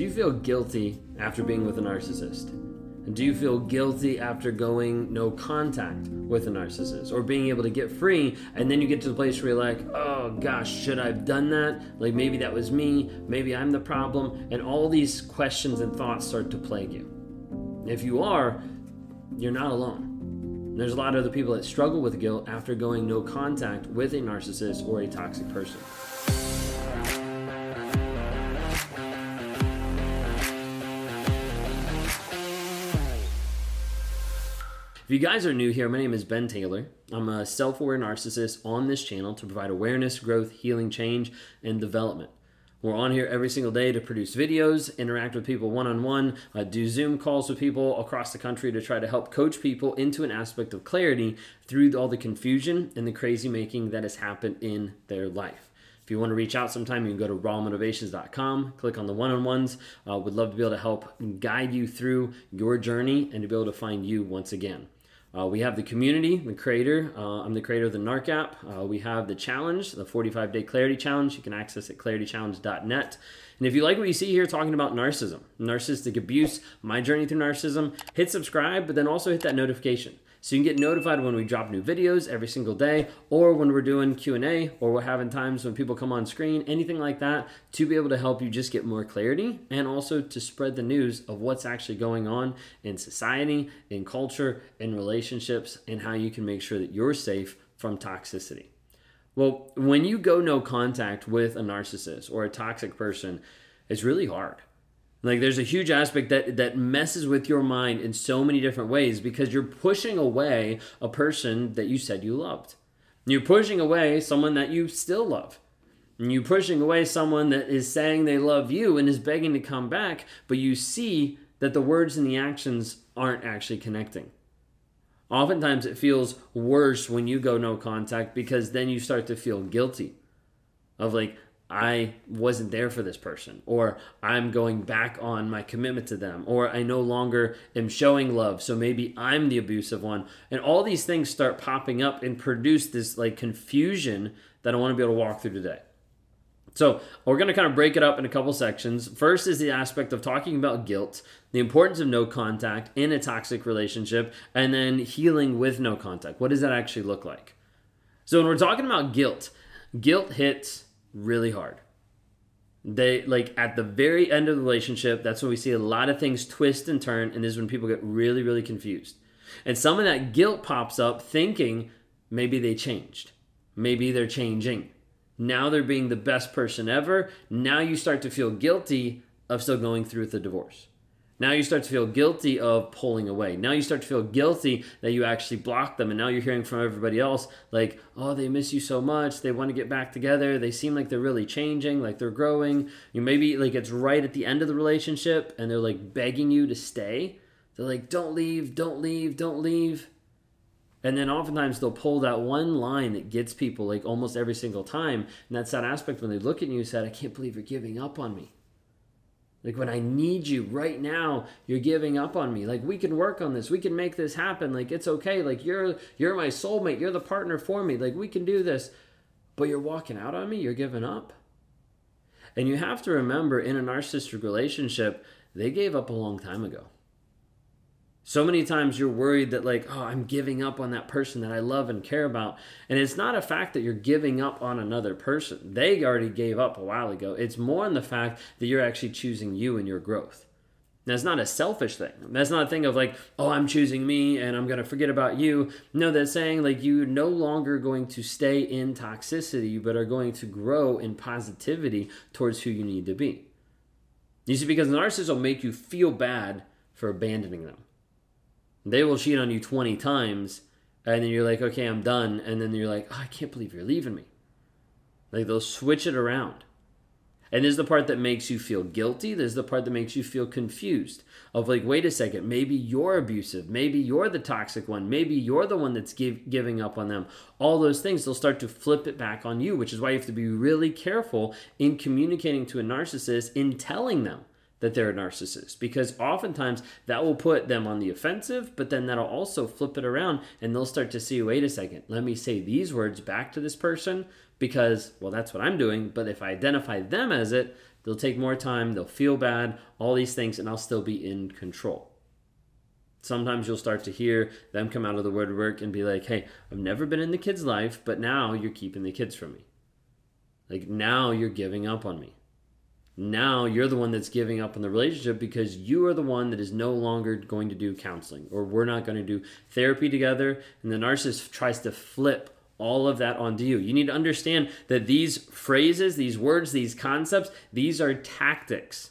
Do you feel guilty after being with a narcissist? Do you feel guilty after going no contact with a narcissist or being able to get free and then you get to the place where you're like, oh gosh, should I have done that? Like maybe that was me, maybe I'm the problem, and all these questions and thoughts start to plague you. If you are, you're not alone. There's a lot of other people that struggle with guilt after going no contact with a narcissist or a toxic person. If you guys are new here, my name is Ben Taylor. I'm a self aware narcissist on this channel to provide awareness, growth, healing, change, and development. We're on here every single day to produce videos, interact with people one on one, do Zoom calls with people across the country to try to help coach people into an aspect of clarity through all the confusion and the crazy making that has happened in their life. If you want to reach out sometime, you can go to rawmotivations.com, click on the one on ones. Uh, would love to be able to help guide you through your journey and to be able to find you once again. Uh, we have the community, the creator. Uh, I'm the creator of the NARC app. Uh, we have the challenge, the 45 day clarity challenge. You can access it at claritychallenge.net. And if you like what you see here talking about narcissism, narcissistic abuse, my journey through narcissism, hit subscribe, but then also hit that notification so you can get notified when we drop new videos every single day or when we're doing q&a or we're having times when people come on screen anything like that to be able to help you just get more clarity and also to spread the news of what's actually going on in society in culture in relationships and how you can make sure that you're safe from toxicity. Well when you go no contact with a narcissist or a toxic person it's really hard like there's a huge aspect that that messes with your mind in so many different ways because you're pushing away a person that you said you loved. You're pushing away someone that you still love. And you're pushing away someone that is saying they love you and is begging to come back, but you see that the words and the actions aren't actually connecting. Oftentimes it feels worse when you go no contact because then you start to feel guilty of like I wasn't there for this person, or I'm going back on my commitment to them, or I no longer am showing love, so maybe I'm the abusive one. And all these things start popping up and produce this like confusion that I want to be able to walk through today. So, we're going to kind of break it up in a couple sections. First is the aspect of talking about guilt, the importance of no contact in a toxic relationship, and then healing with no contact. What does that actually look like? So, when we're talking about guilt, guilt hits really hard. They like at the very end of the relationship, that's when we see a lot of things twist and turn, and this is when people get really, really confused. And some of that guilt pops up thinking maybe they changed. Maybe they're changing. Now they're being the best person ever. Now you start to feel guilty of still going through with the divorce. Now you start to feel guilty of pulling away. Now you start to feel guilty that you actually blocked them. And now you're hearing from everybody else, like, oh, they miss you so much. They want to get back together. They seem like they're really changing, like they're growing. You maybe like it's right at the end of the relationship and they're like begging you to stay. They're like, don't leave, don't leave, don't leave. And then oftentimes they'll pull that one line that gets people like almost every single time. And that's that aspect when they look at you and said, I can't believe you're giving up on me. Like when I need you right now, you're giving up on me. Like we can work on this. We can make this happen. Like it's okay. Like you're you're my soulmate. You're the partner for me. Like we can do this. But you're walking out on me. You're giving up. And you have to remember in a narcissistic relationship, they gave up a long time ago. So many times you're worried that, like, oh, I'm giving up on that person that I love and care about. And it's not a fact that you're giving up on another person. They already gave up a while ago. It's more in the fact that you're actually choosing you and your growth. That's not a selfish thing. That's not a thing of like, oh, I'm choosing me and I'm going to forget about you. No, that's saying like you're no longer going to stay in toxicity, but are going to grow in positivity towards who you need to be. You see, because narcissists will make you feel bad for abandoning them. They will cheat on you 20 times, and then you're like, okay, I'm done. And then you're like, oh, I can't believe you're leaving me. Like they'll switch it around. And this is the part that makes you feel guilty. This is the part that makes you feel confused. Of like, wait a second, maybe you're abusive. Maybe you're the toxic one. Maybe you're the one that's give, giving up on them. All those things, they'll start to flip it back on you, which is why you have to be really careful in communicating to a narcissist, in telling them that they're a narcissist because oftentimes that will put them on the offensive, but then that'll also flip it around and they'll start to see wait a second, let me say these words back to this person because, well, that's what I'm doing. But if I identify them as it, They'll take more time, they'll feel bad, all these things, and I'll still be in control. Sometimes you'll start to hear them come out of the woodwork and be like, hey, I've never been in the kid's life, but now you're keeping the kids from me. Like now you're giving up on me. Now you're the one that's giving up on the relationship because you are the one that is no longer going to do counseling or we're not going to do therapy together. And the narcissist tries to flip all of that onto you. You need to understand that these phrases, these words, these concepts, these are tactics.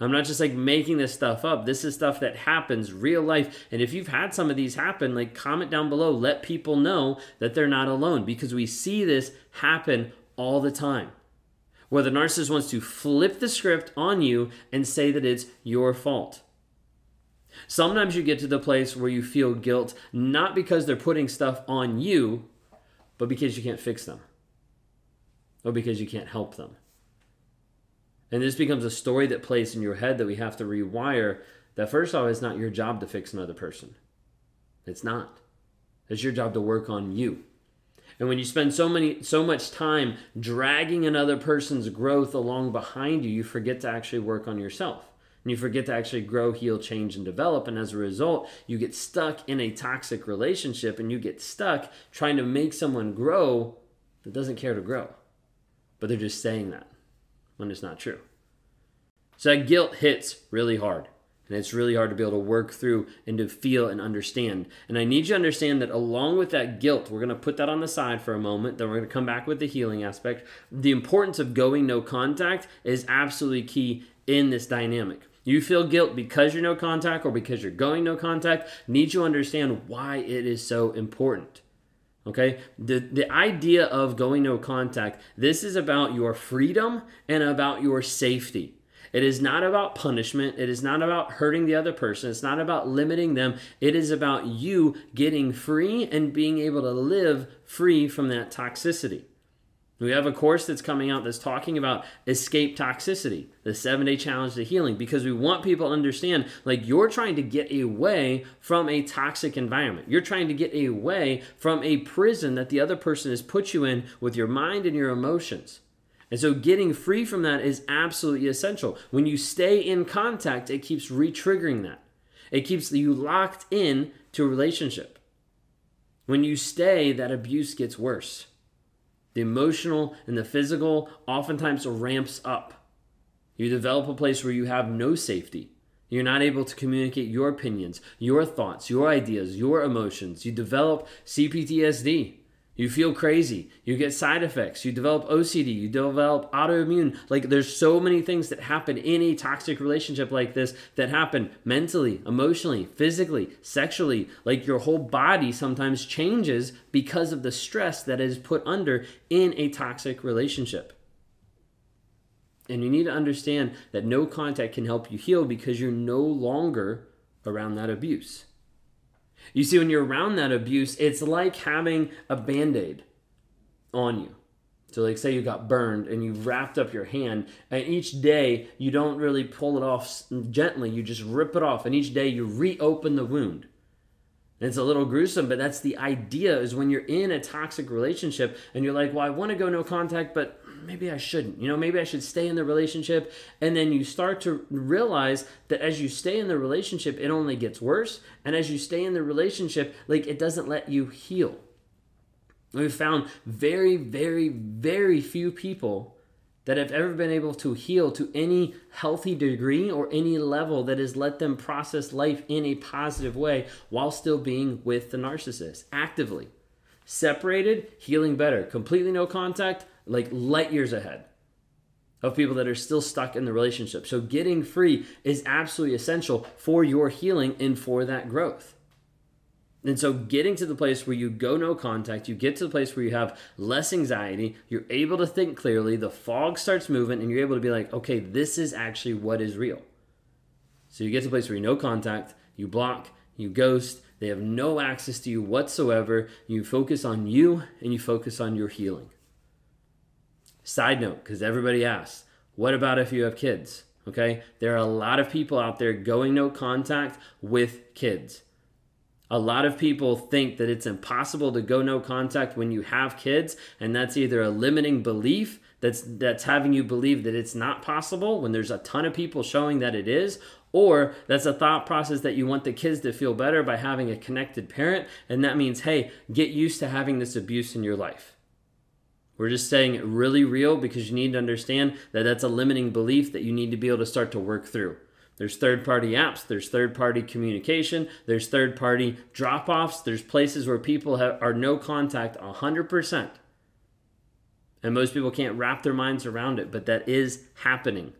I'm not just like making this stuff up. This is stuff that happens real life. And if you've had some of these happen, like comment down below, let people know that they're not alone because we see this happen all the time where the narcissist wants to flip the script on you and say that it's your fault. Sometimes you get to the place where you feel guilt not because they're putting stuff on you, but because you can't fix them or because you can't help them. And this becomes a story that plays in your head that we have to rewire that first off, it's not your job to fix another person. It's not. It's your job to work on you. And when you spend so many so much time dragging another person's growth along behind you, you forget to actually work on yourself. And you forget to actually grow, heal, change, and develop. And as a result, you get stuck in a toxic relationship and you get stuck trying to make someone grow that doesn't care to grow. But they're just saying that when it's not true. So that guilt hits really hard. And it's really hard to be able to work through and to feel and understand. And I need you to understand that along with that guilt, we're going to put that on the side for a moment. Then we're going to come back with the healing aspect. The importance of going no contact is absolutely key in this dynamic. You feel guilt because you're no contact or because you're going no contact. Need you understand why it is so important. Okay? The the idea of going no contact, this is about your freedom and about your safety. It is not about punishment. It is not about hurting the other person. It's not about limiting them. It is about you getting free and being able to live free from that toxicity. We have a course that's coming out that's talking about escape toxicity, the seven day challenge to healing, because we want people to understand like you're trying to get away from a toxic environment. You're trying to get away from a prison that the other person has put you in with your mind and your emotions. And so getting free from that is absolutely essential. When you stay in contact, it keeps re-triggering that. It keeps you locked in to a relationship. When you stay, that abuse gets worse. The emotional and the physical oftentimes ramps up. You develop a place where you have no safety. You're not able to communicate your opinions, your thoughts, your ideas, your emotions. You develop CPTSD. You feel crazy. You get side effects. You develop OCD. You develop autoimmune. Like there's so many things that happen in a toxic relationship like this that happen mentally, emotionally, physically, sexually. Like your whole body sometimes changes because of the stress that is put under in a toxic relationship. And you need to understand that no contact can help you heal because you're no longer around that abuse. You see, when you're around that abuse, it's like having a band aid on you. So, like, say you got burned and you wrapped up your hand, and each day you don't really pull it off gently, you just rip it off, and each day you reopen the wound. It's a little gruesome, but that's the idea is when you're in a toxic relationship and you're like, well, I want to go no contact, but maybe I shouldn't. You know, maybe I should stay in the relationship. And then you start to realize that as you stay in the relationship, it only gets worse. And as you stay in the relationship, like it doesn't let you heal. We've found very, very, very few people that have ever been able to heal to any healthy degree or any level that has let them process life in a positive way while still being with the narcissist actively. Separated, healing better. Completely no contact, like light years ahead of people that are still stuck in the relationship. So getting free is absolutely essential for your healing and for that growth. And so getting to the place where you go no contact, you get to the place where you have less anxiety, you're able to think clearly, the fog starts moving, and you're able to be like, okay, this is actually what is real. So you get to the place where you no contact, you block, you ghost, they have no access to you whatsoever. You focus on you and you focus on your healing. Side note, because everybody asks, what about if you have kids? Okay, there are a lot of people out there going no contact with kids. A lot of people think that it's impossible to go no contact when you have kids, and that's either a limiting belief that's that's having you believe that it's not possible when there's a ton of people showing that it is or that's a thought process that you want the kids to feel better by having a connected parent and that means hey get used to having this abuse in your life. We're just saying it really real because you need to understand that that's a limiting belief that you need to be able to start to work through there's third party apps, there's third party communication, there's third party drop offs, there's places where people have, are no contact 100%. And most people can't wrap their minds around it, but that is happening.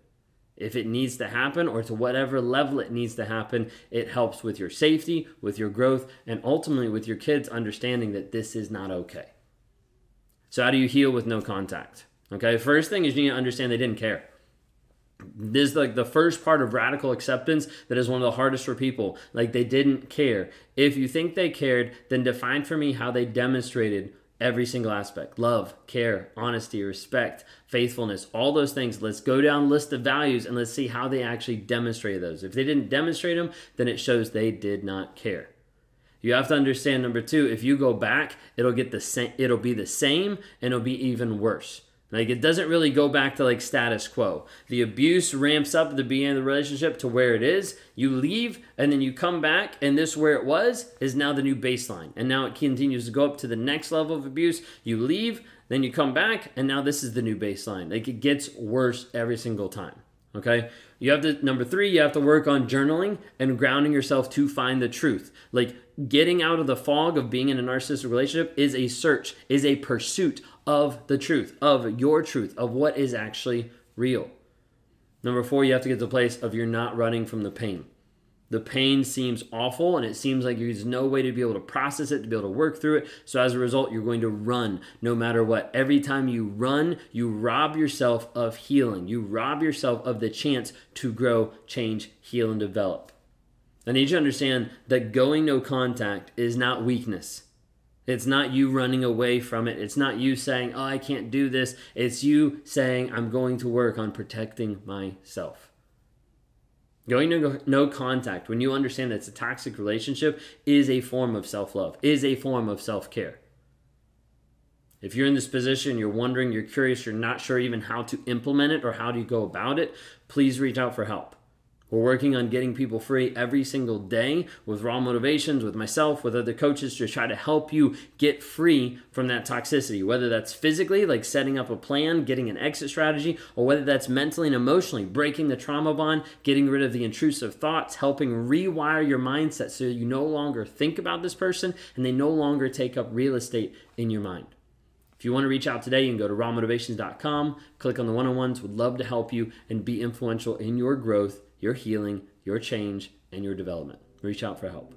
If it needs to happen, or to whatever level it needs to happen, it helps with your safety, with your growth, and ultimately with your kids understanding that this is not okay. So, how do you heal with no contact? Okay, first thing is you need to understand they didn't care this is like the first part of radical acceptance that is one of the hardest for people. Like they didn't care. If you think they cared then define for me how they demonstrated every single aspect. Love care honesty respect faithfulness all those things. Let's go down list of values and let's see how they actually demonstrated those. If they didn't demonstrate them then it shows they did not care. You have to understand number two if you go back it'll get the same it'll be the same and it'll be even worse like it doesn't really go back to like status quo. The abuse ramps up at the beginning of the relationship to where it is. You leave and then you come back, and this where it was is now the new baseline. And now it continues to go up to the next level of abuse. You leave, then you come back, and now this is the new baseline. Like it gets worse every single time. Okay. You have to, number three, you have to work on journaling and grounding yourself to find the truth. Like getting out of the fog of being in a narcissistic relationship is a search, is a pursuit of the truth, of your truth, of what is actually real. Number four, you have to get to the place of you're not running from the pain. The pain seems awful and it seems like there's no way to be able to process it, to be able to work through it. So as a result, you're going to run no matter what. Every time you run, you rob yourself of healing. You rob yourself of the chance to grow, change, heal, and develop. I need you to understand that going no contact is not weakness. It's not you running away from it. It's not you saying, oh, I can't do this. It's you saying, I'm going to work on protecting myself. Going to no contact, when you understand that it's a toxic relationship, is a form of self love, is a form of self care. If you're in this position, you're wondering, you're curious, you're not sure even how to implement it or how do you go about it, please reach out for help. We're working on getting people free every single day with raw motivations, with myself, with other coaches to try to help you get free from that toxicity, whether that's physically, like setting up a plan, getting an exit strategy, or whether that's mentally and emotionally, breaking the trauma bond, getting rid of the intrusive thoughts, helping rewire your mindset so you no longer think about this person and they no longer take up real estate in your mind. If you want to reach out today, you can go to rawmotivations.com, click on the one on ones, would love to help you and be influential in your growth your healing, your change, and your development. Reach out for help.